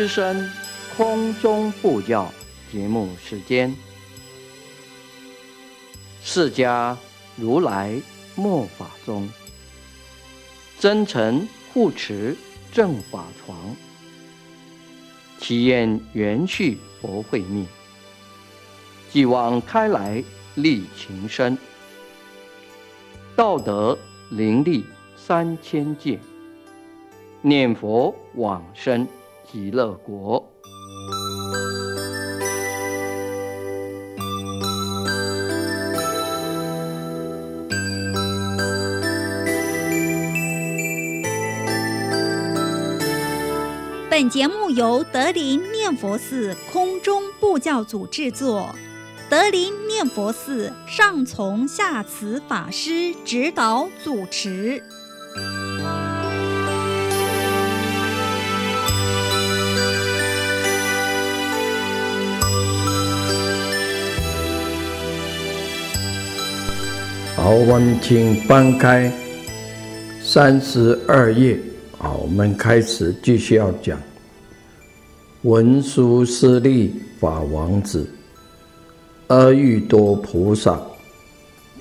德林之声空中布教节目时间，释迦如来末法中，真诚护持正法床，祈愿延续佛慧命，继往开来立情深，道德灵力三千界。念佛往生极乐国。本节目由德林念佛寺空中布教组制作，德林念佛寺上从下慈法师指导主持。好，我们请翻开三十二页。好，我们开始继续要讲文殊师利法王子、阿育多菩萨、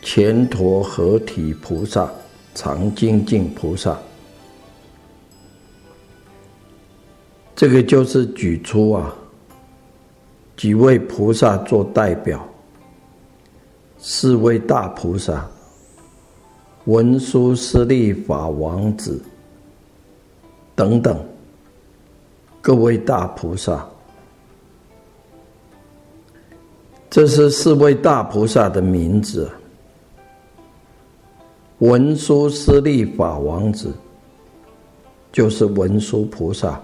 乾陀合体菩萨、常精进菩萨。这个就是举出啊几位菩萨做代表。四位大菩萨，文殊师利法王子等等，各位大菩萨，这是四位大菩萨的名字。文殊师利法王子就是文殊菩萨，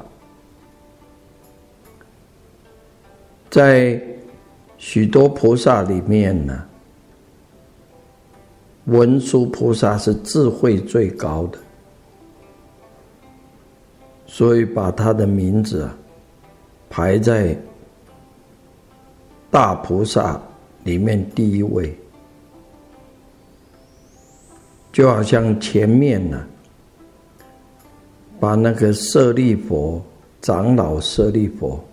在许多菩萨里面呢。文殊菩萨是智慧最高的，所以把他的名字啊排在大菩萨里面第一位，就好像前面呢把那个舍利佛长老舍利佛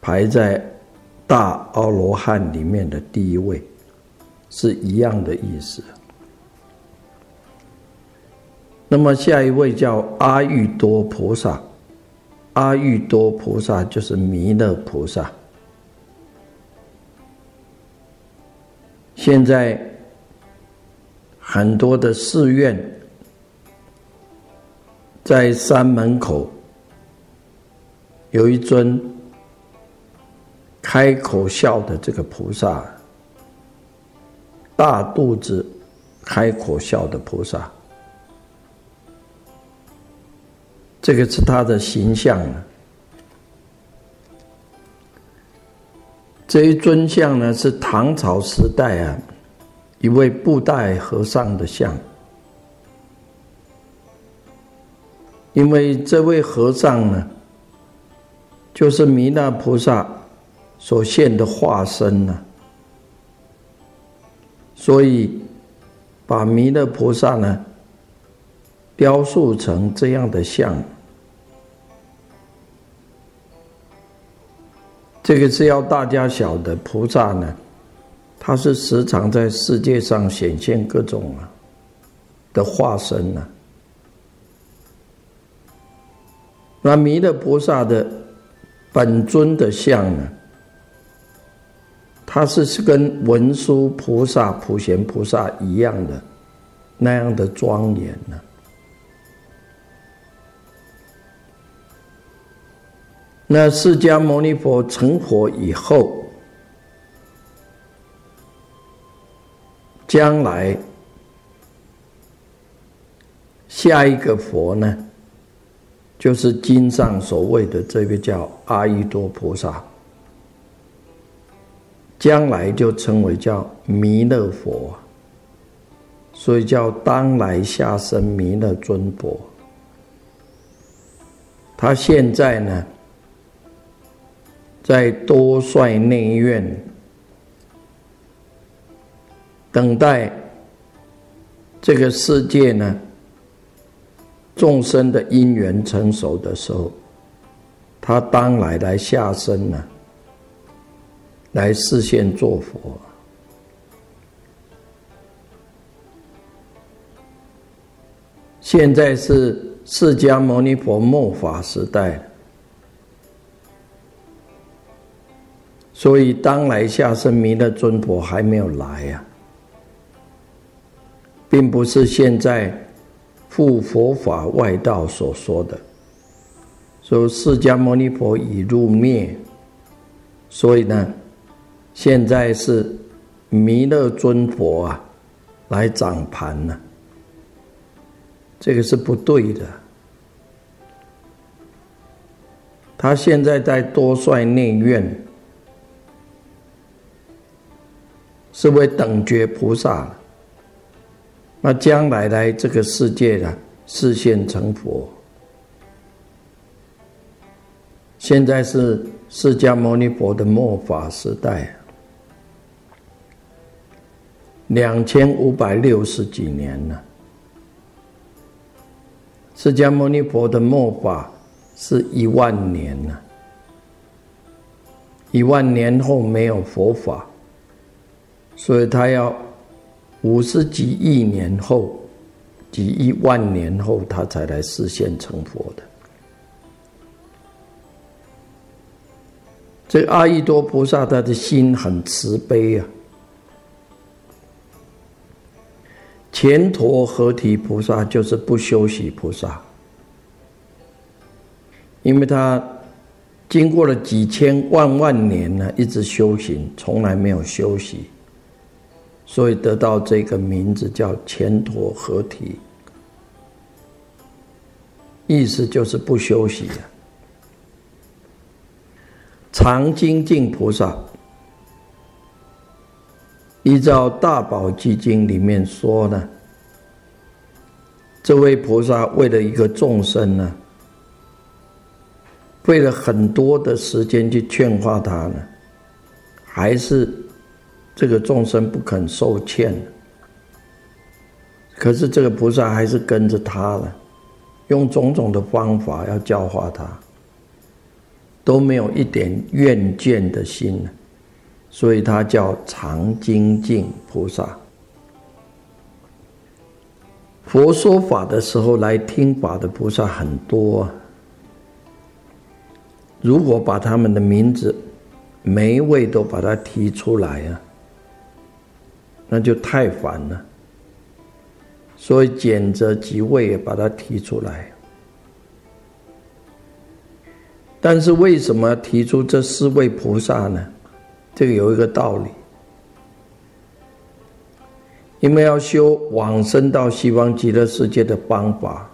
排在大阿罗汉里面的第一位。是一样的意思。那么下一位叫阿育多菩萨，阿育多菩萨就是弥勒菩萨。现在很多的寺院在山门口有一尊开口笑的这个菩萨。大肚子开口笑的菩萨，这个是他的形象呢。这一尊像呢，是唐朝时代啊一位布袋和尚的像，因为这位和尚呢，就是弥勒菩萨所现的化身呢。所以，把弥勒菩萨呢雕塑成这样的像，这个是要大家晓得，菩萨呢，他是时常在世界上显现各种啊的化身呢。那弥勒菩萨的本尊的像呢？他是是跟文殊菩萨、普贤菩萨一样的那样的庄严呢。那释迦牟尼佛成佛以后，将来下一个佛呢，就是经上所谓的这个叫阿逸多菩萨。将来就称为叫弥勒佛，所以叫当来下生弥勒尊佛。他现在呢，在多帅内院等待这个世界呢众生的因缘成熟的时候，他当来来下生呢，来示现做佛。现在是释迦牟尼佛末法时代，所以当来下生弥勒尊佛还没有来呀，并不是现在复佛法外道所说的。说释迦牟尼佛已入灭，所以呢，现在是弥勒尊佛啊来掌盘呢，这个是不对的。他现在在多帅内院，是为等觉菩萨，那将来来这个世界的视现成佛。现在是释迦牟尼佛的末法时代，两千五百六十几年了。释迦牟尼佛的末法是一万年了，一万年后没有佛法，所以他要五十几亿年后，几亿万年后，他才来实现成佛的。这阿逸多菩萨他的心很慈悲啊，前陀合提菩萨就是不休息菩萨，因为他经过了几千万万年呢，一直修行，从来没有休息，所以得到这个名字叫前陀合提，意思就是不休息啊。常精进菩萨，依照《大宝积经》里面说呢，这位菩萨为了一个众生呢，费了很多的时间去劝化他呢，还是这个众生不肯受劝。可是这个菩萨还是跟着他了，用种种的方法要教化他。都没有一点怨见的心呢，所以他叫常精进菩萨。佛说法的时候来听法的菩萨很多，如果把他们的名字每一位都把它提出来啊，那就太烦了。所以拣择几位把它提出来。但是为什么提出这四位菩萨呢？这个有一个道理，因为要修往生到西方极乐世界的方法，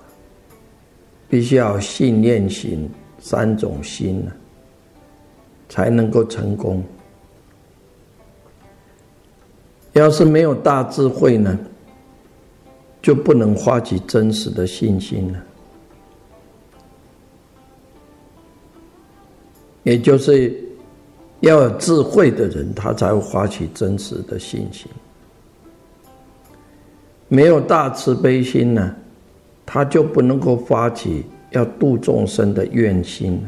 必须要信念行三种心呢，才能够成功。要是没有大智慧呢，就不能发起真实的信心了。也就是要有智慧的人，他才会发起真实的信心。没有大慈悲心呢，他就不能够发起要度众生的愿心。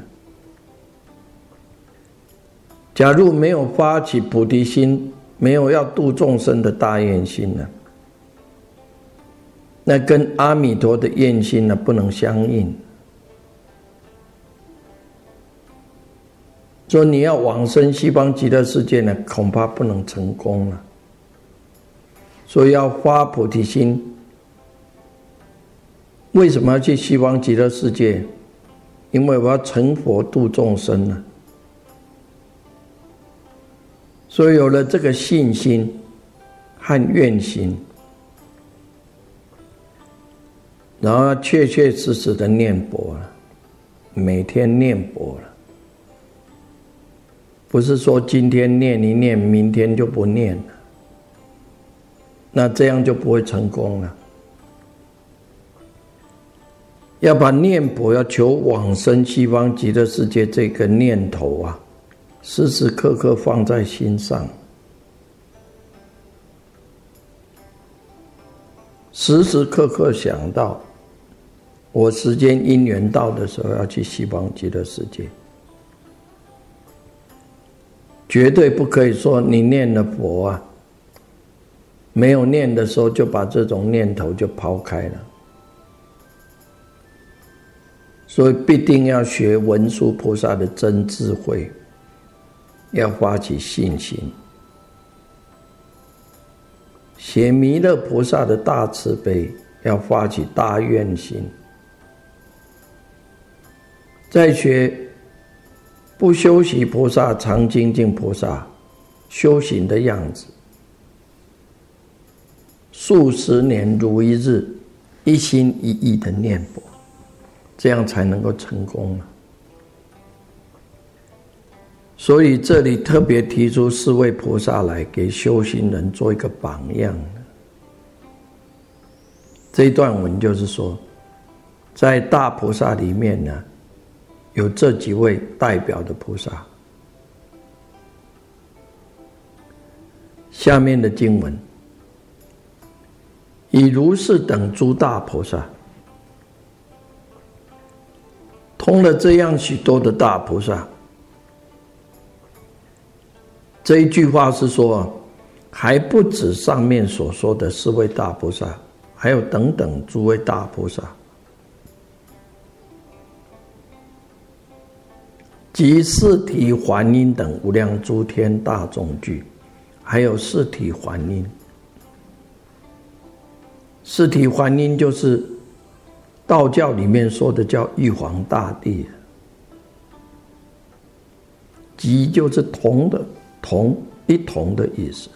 假如没有发起菩提心，没有要度众生的大愿心呢，那跟阿弥陀的愿心呢不能相应。说你要往生西方极乐世界呢，恐怕不能成功了。所以要发菩提心。为什么要去西方极乐世界？因为我要成佛度众生呢。所以有了这个信心和愿心，然后确确实实的念佛了，每天念佛了。不是说今天念一念，明天就不念了，那这样就不会成功了。要把念佛要求往生西方极乐世界这个念头啊，时时刻刻放在心上，时时刻刻想到，我时间因缘到的时候要去西方极乐世界。绝对不可以说你念了佛啊，没有念的时候就把这种念头就抛开了。所以必定要学文殊菩萨的真智慧，要发起信心；学弥勒菩萨的大慈悲，要发起大愿心；再学不修习菩萨常精进菩萨修行的样子，数十年如一日，一心一意的念佛。这样才能够成功了。所以这里特别提出四位菩萨来给修行人做一个榜样。这一段文就是说，在大菩萨里面呢，有这几位代表的菩萨。下面的经文，以如是等诸大菩萨。通了这样许多的大菩萨，这一句话是说，还不止上面所说的四位大菩萨，还有等等诸位大菩萨，及四体还音等无量诸天大众聚，还有四体还音。四体还音就是。道教里面说的叫玉皇大帝，即就是同的同一同的意思，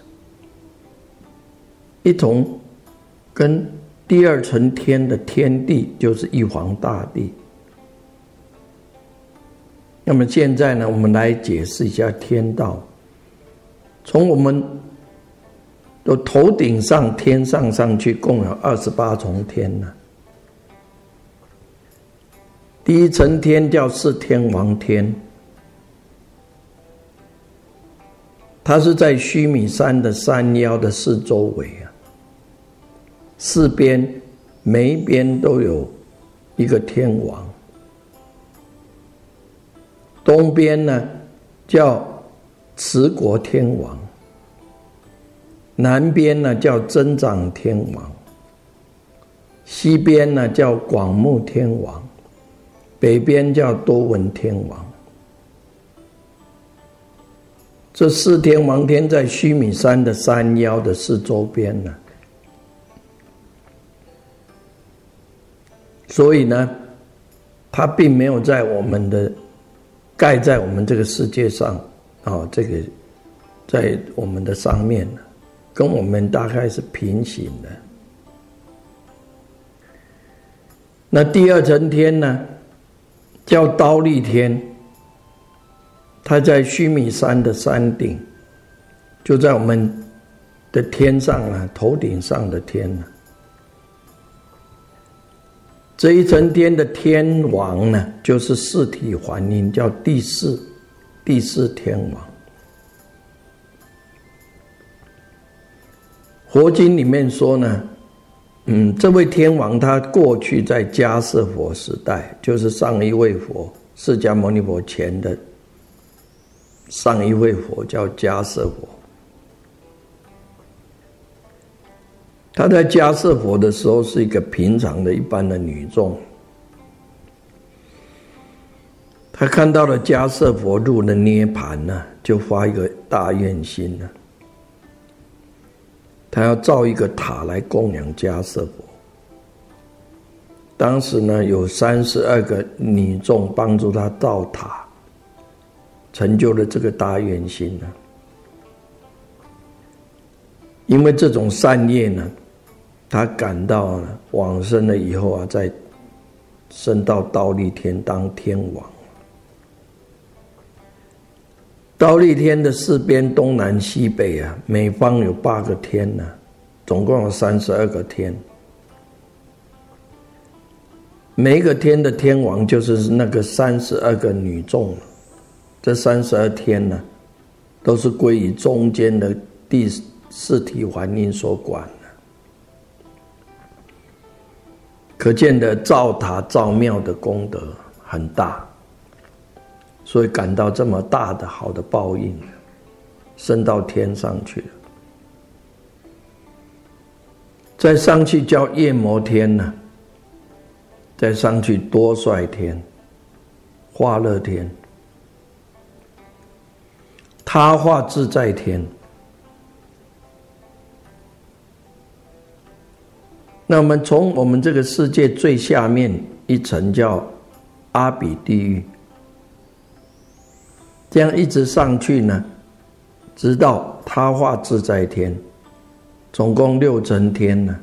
一同跟第二层天的天地就是玉皇大帝。那么现在呢，我们来解释一下天道。从我们的头顶上天上上去，共有二十八重天呢。第一层天叫四天王天，它是在须弥山的山腰的四周围啊，四边每一边都有一个天王。东边呢叫持国天王，南边呢叫增长天王，西边呢叫广目天王。北边叫多闻天王，这四天王天在须弥山的山腰的四周边呢，所以呢，它并没有在我们的盖在我们这个世界上啊，这个在我们的上面，跟我们大概是平行的。那第二层天呢？叫刀立天，他在须弥山的山顶，就在我们的天上啊，头顶上的天呢。这一层天的天王呢，就是四体还音，叫第四第四天王。佛经里面说呢。嗯，这位天王他过去在迦叶佛时代，就是上一位佛释迦牟尼佛前的上一位佛叫迦叶佛。他在迦叶佛的时候是一个平常的一般的女众，他看到了迦叶佛入了涅盘呢，就发一个大愿心呢。他要造一个塔来供养迦舍佛。当时呢，有三十二个女众帮助他造塔，成就了这个大愿心呢。因为这种善业呢，他感到往生了以后啊，再升到刀立天当天王。高丽天的四边东南西北啊，每方有八个天呢，总共有三十二个天。每一个天的天王就是那个三十二个女众，这三十二天呢，都是归于中间的第四体环音所管可见的造塔造庙的功德很大。所以感到这么大的好的报应，升到天上去了。再上去叫夜摩天呢，再上去多帅天、化乐天、他化自在天。那我们从我们这个世界最下面一层叫阿比地狱，这样一直上去呢，直到他化自在天，总共六层天呢，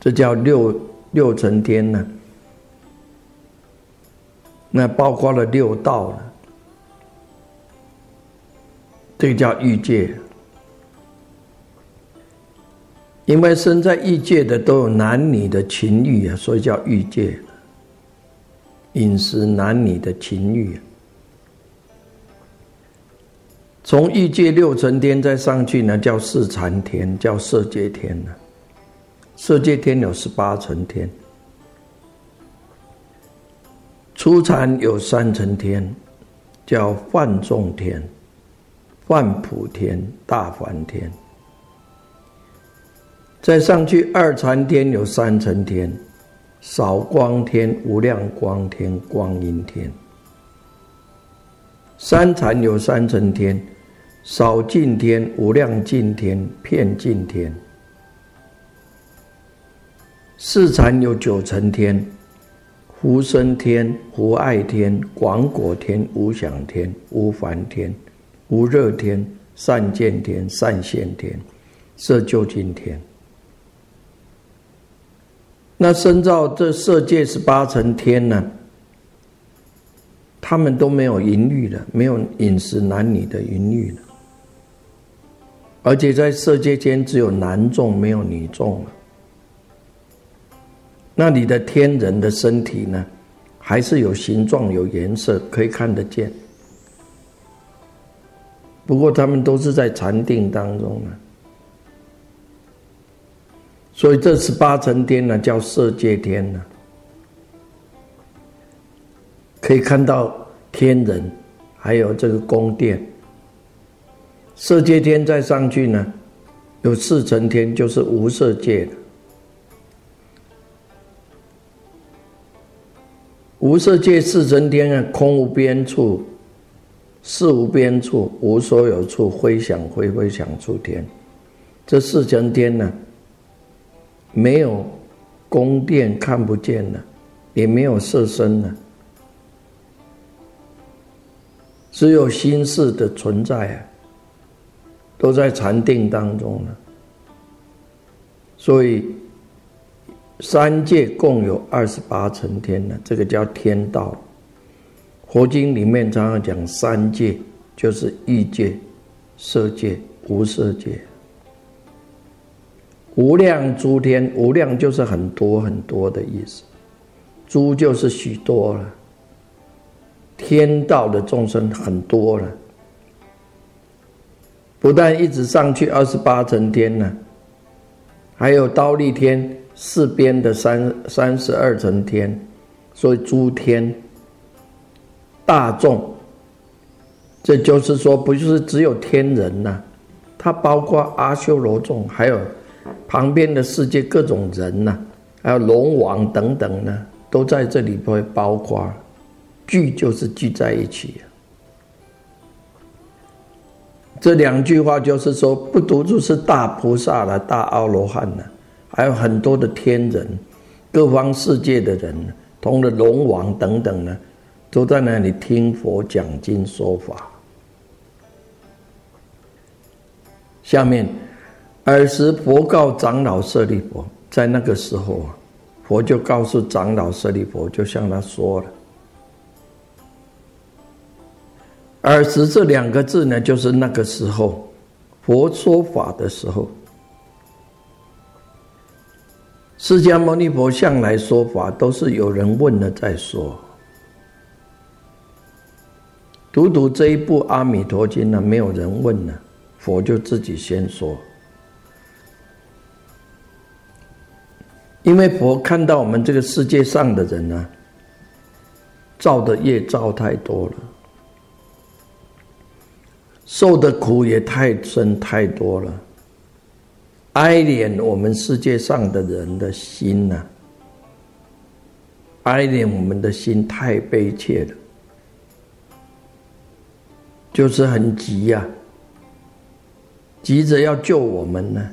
这叫六六层天呢，那包括了六道了，这个叫欲界。因为生在欲界的都有男女的情欲啊，所以叫欲界。饮食男女的情欲，从欲界六层天再上去呢，叫四禅天，叫色界天呢。色界天有十八层天，初禅有三层天，叫幻众天、幻普天、大梵天。再上去二禅天有三层天，少光天、无量光天、光阴天；三禅有三层天，少尽天、无量尽天、片尽天；四禅有九层天，无生天、无爱天、广果天、无想天、无烦天、无热天、善见天、善现天、色究竟天。那深造这色界十八层天呢？他们都没有淫欲了，没有饮食男女的淫欲了，而且在色界间只有男众，没有女众了。那你的天人的身体呢，还是有形状、有颜色，可以看得见。不过他们都是在禅定当中呢。所以这十八层天呢，叫色界天呢，可以看到天人，还有这个宫殿。色界天再上去呢，有四层天，就是无色界。无色界四层天啊，空无边处，事无边处，无所有处，非想非非想处天。这四层天呢？没有宫殿看不见了，也没有色身了，只有心事的存在啊，都在禅定当中了。所以三界共有二十八层天呢，这个叫天道。佛经里面常常讲三界，就是欲界、色界、无色界。无量诸天，无量就是很多很多的意思，诸就是许多了。天道的众生很多了，不但一直上去二十八层天呢，还有刀立天四边的三三十二层天，所以诸天大众，这就是说，不就是只有天人呐？它包括阿修罗众，还有。旁边的世界各种人呐，还有龙王等等呢，都在这里会包括，聚就是聚在一起。这两句话就是说，不独就是大菩萨了、大阿罗汉了，还有很多的天人、各方世界的人，同的龙王等等呢，都在那里听佛讲经说法。下面。尔时，佛告长老舍利弗，在那个时候啊，佛就告诉长老舍利弗，就向他说了。尔时这两个字呢，就是那个时候，佛说法的时候。释迦牟尼佛向来说法，都是有人问了再说。读读这一部《阿弥陀经》呢，没有人问呢，佛就自己先说。因为佛看到我们这个世界上的人呢，造的业造太多了，受的苦也太深太多了，哀怜我们世界上的人的心呐，哀怜我们的心太悲切了，就是很急呀，急着要救我们呢。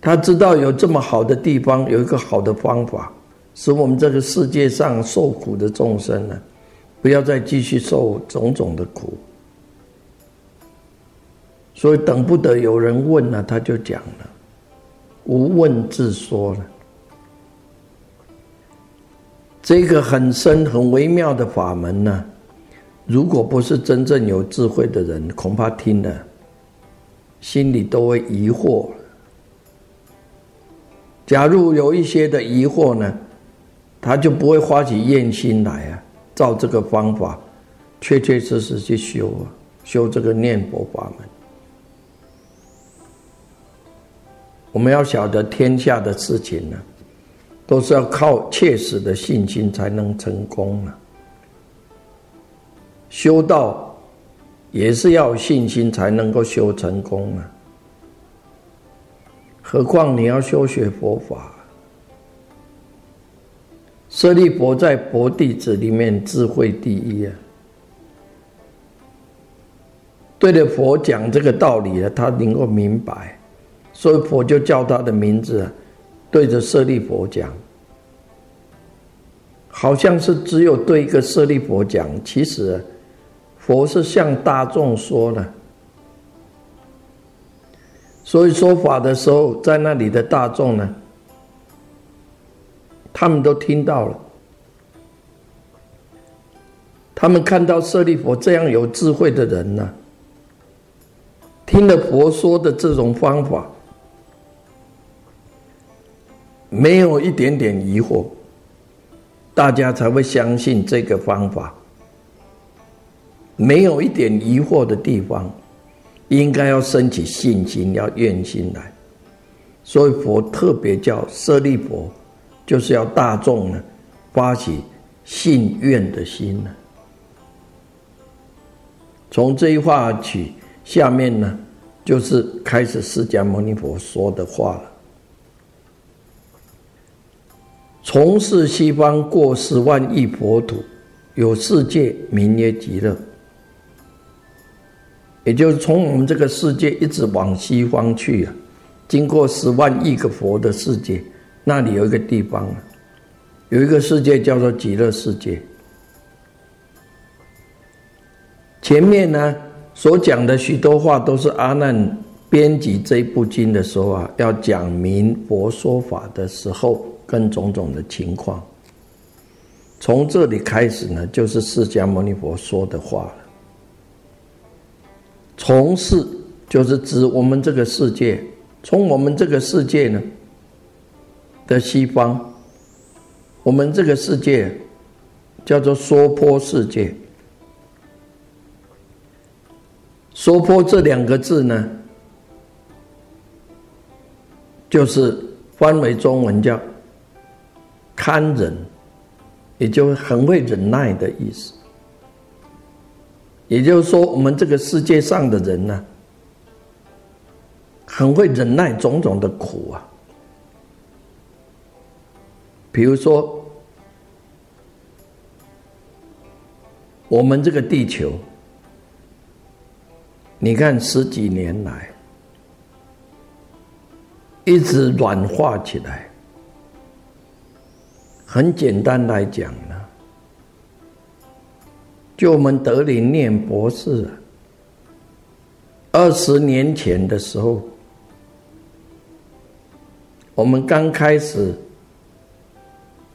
他知道有这么好的地方，有一个好的方法，使我们这个世界上受苦的众生呢，不要再继续受种种的苦。所以等不得有人问了，他就讲了，无问自说了。这个很深很微妙的法门呢，如果不是真正有智慧的人，恐怕听了心里都会疑惑。假如有一些的疑惑呢，他就不会发起厌心来啊，照这个方法，确确实实去修啊，修这个念佛法门。我们要晓得天下的事情呢，都是要靠切实的信心才能成功啊。修道也是要有信心才能够修成功啊。何况你要修学佛法，舍利佛在佛弟子里面智慧第一啊！对着佛讲这个道理了，他能够明白，所以佛就叫他的名字，对着舍利佛讲，好像是只有对一个舍利佛讲，其实佛是向大众说的。所以说法的时候，在那里的大众呢，他们都听到了，他们看到舍利佛这样有智慧的人呢，听了佛说的这种方法，没有一点点疑惑，大家才会相信这个方法，没有一点疑惑的地方。应该要升起信心，要愿心来，所以佛特别叫舍利佛，就是要大众呢发起信愿的心呢。从这一话起，下面呢就是开始释迦牟尼佛说的话了：从事西方过十万亿佛土，有世界名曰极乐。也就是从我们这个世界一直往西方去啊，经过十万亿个佛的世界，那里有一个地方啊，有一个世界叫做极乐世界。前面呢所讲的许多话都是阿难编辑这部经的时候啊，要讲明佛说法的时候跟种种的情况。从这里开始呢，就是释迦牟尼佛说的话了。从事就是指我们这个世界，从我们这个世界呢的西方，我们这个世界叫做娑婆世界。娑婆这两个字呢，就是翻为中文叫堪忍，也就很会忍耐的意思。也就是说，我们这个世界上的人呢，很会忍耐种种的苦啊。比如说，我们这个地球，你看十几年来一直软化起来。很简单来讲呢。就我们德林念博士，二十年前的时候，我们刚开始，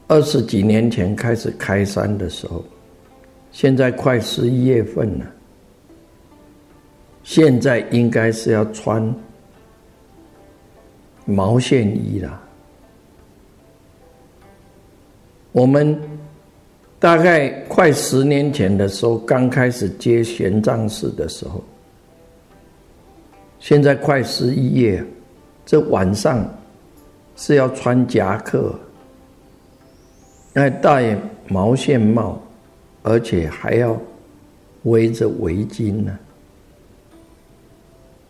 二十几年前开始开山的时候，现在快十一月份了，现在应该是要穿毛线衣了，我们。大概快十年前的时候，刚开始接玄奘寺的时候，现在快十一月，这晚上是要穿夹克，那戴毛线帽，而且还要围着围巾呢。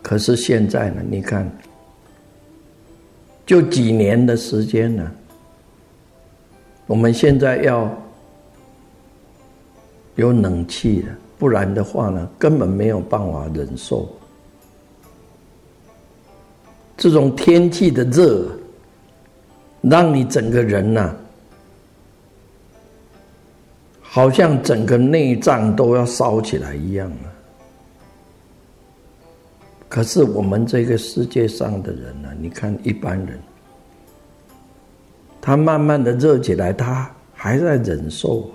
可是现在呢，你看，就几年的时间呢，我们现在要有冷气的，不然的话呢，根本没有办法忍受这种天气的热，让你整个人呐。好像整个内脏都要烧起来一样啊！可是我们这个世界上的人呢？你看一般人，他慢慢的热起来，他还在忍受，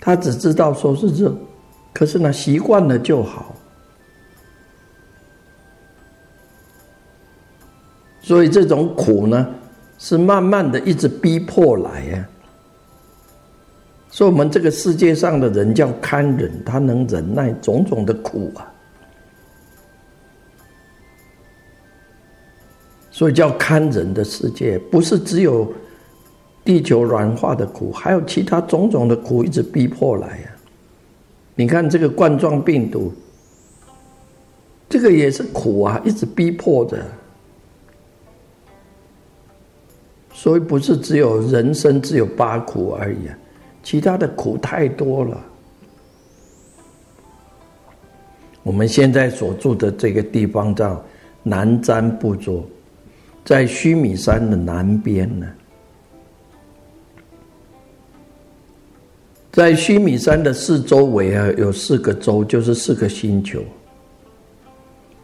他只知道说是热，可是呢，习惯了就好。所以这种苦呢，是慢慢的一直逼迫来呀。所以，我们这个世界上的人叫堪忍，他能忍耐种种的苦啊。所以叫堪忍的世界，不是只有地球软化的苦，还有其他种种的苦一直逼迫来呀。你看这个冠状病毒，这个也是苦啊，一直逼迫着。所以不是只有人生只有八苦而已啊。其他的苦太多了。我们现在所住的这个地方叫南瞻部洲，在须弥山的南边呢。在须弥山的四周围啊，有四个洲，就是四个星球。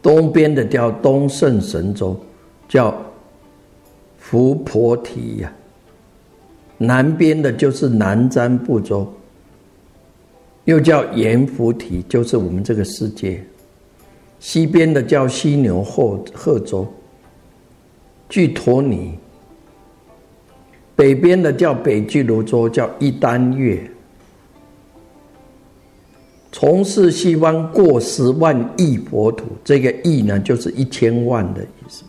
东边的叫东胜神州，叫福婆提呀。南边的就是南瞻部洲，又叫阎浮提，就是我们这个世界；西边的叫犀牛贺贺州，巨陀尼；北边的叫北俱卢洲，叫一丹月。从事西方过十万亿佛土，这个亿呢，就是一千万的意思，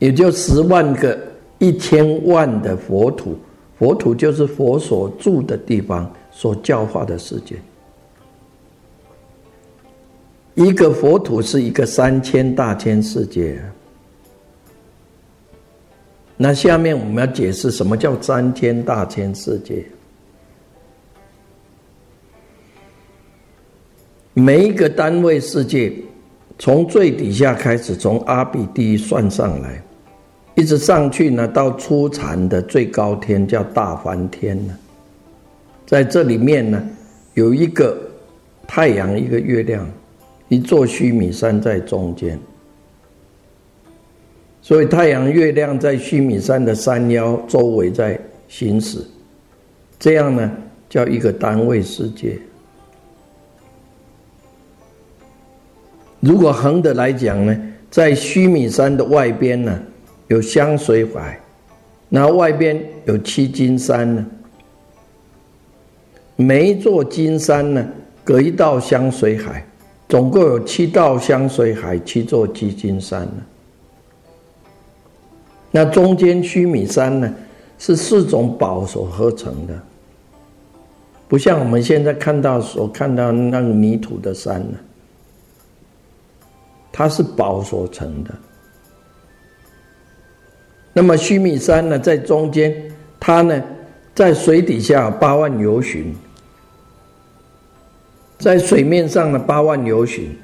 也就十万个。一千万的佛土，佛土就是佛所住的地方，所教化的世界。一个佛土是一个三千大千世界。那下面我们要解释什么叫三千大千世界？每一个单位世界，从最底下开始，从阿比地算上来。一直上去呢，到初禅的最高天叫大梵天呢，在这里面呢，有一个太阳，一个月亮，一座须弥山在中间，所以太阳、月亮在须弥山的山腰周围在行驶，这样呢叫一个单位世界。如果横的来讲呢，在须弥山的外边呢。有香水海，那外边有七金山呢。每一座金山呢，隔一道香水海，总共有七道香水海，七座七金山呢。那中间须弥山呢，是四种宝所合成的，不像我们现在看到所看到那个泥土的山呢，它是宝所成的。那么须弥山呢，在中间，它呢，在水底下八万由旬，在水面上呢八万由旬。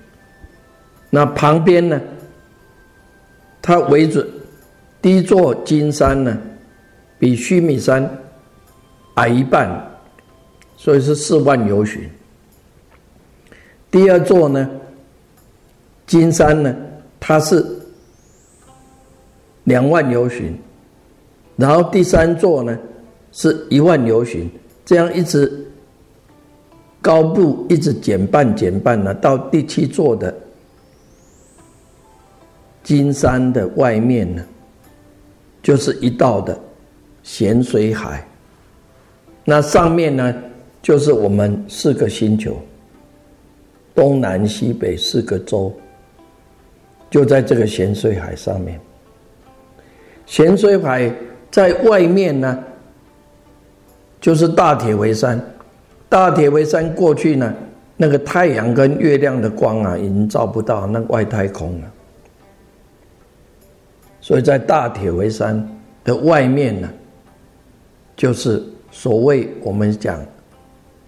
那旁边呢，它围着第一座金山呢，比须弥山矮一半，所以是四万由旬。第二座呢，金山呢，它是。两万由旬，然后第三座呢是一万由旬，这样一直高度一直减半减半呢，到第七座的金山的外面呢，就是一道的咸水海，那上面呢就是我们四个星球，东南西北四个洲，就在这个咸水海上面。咸水海在外面呢，就是大铁围山。大铁围山过去呢，那个太阳跟月亮的光啊，已经照不到那外太空了。所以在大铁围山的外面呢，就是所谓我们讲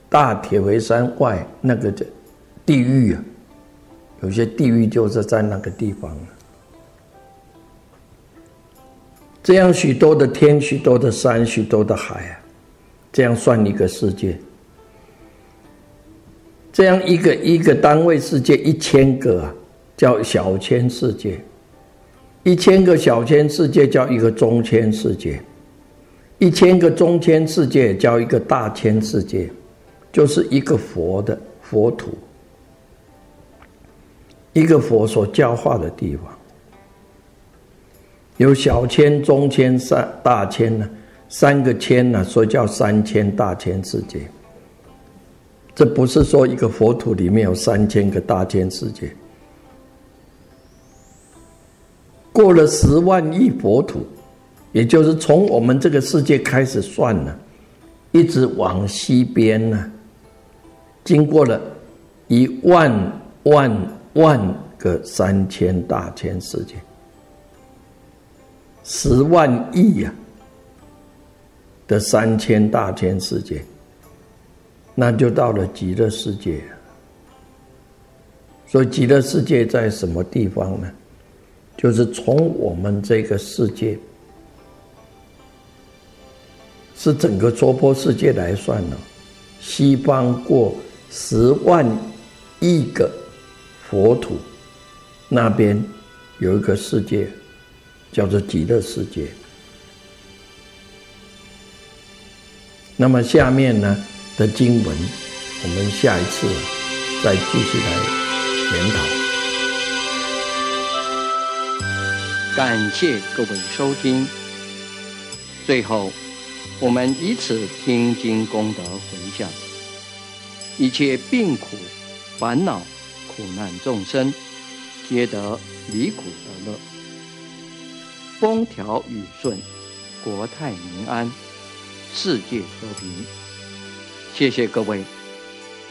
大铁围山外那个地狱啊，有些地狱就是在那个地方。这样许多的天，许多的山，许多的海啊，这样算一个世界。这样一个一个单位世界一千个啊，叫小千世界；一千个小千世界叫一个中千世界；一千个中千世界叫一个大千世界，就是一个佛的佛土，一个佛所教化的地方。有小千、中千、三大千呢，三个千呢，所以叫三千大千世界。这不是说一个佛土里面有三千个大千世界，过了十万亿佛土，也就是从我们这个世界开始算呢，一直往西边呢，经过了一万万万个三千大千世界。十万亿呀的三千大千世界，那就到了极乐世界。所以极乐世界在什么地方呢？就是从我们这个世界，是整个娑婆世界来算呢，西方过十万亿个佛土，那边有一个世界。叫做极乐世界。那么下面呢的经文，我们下一次再继续来研讨。感谢各位收听。最后，我们以此听经功德回向，一切病苦、烦恼、苦难众生，皆得离苦得乐。风调雨顺，国泰民安，世界和平。谢谢各位，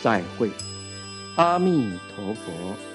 再会，阿弥陀佛。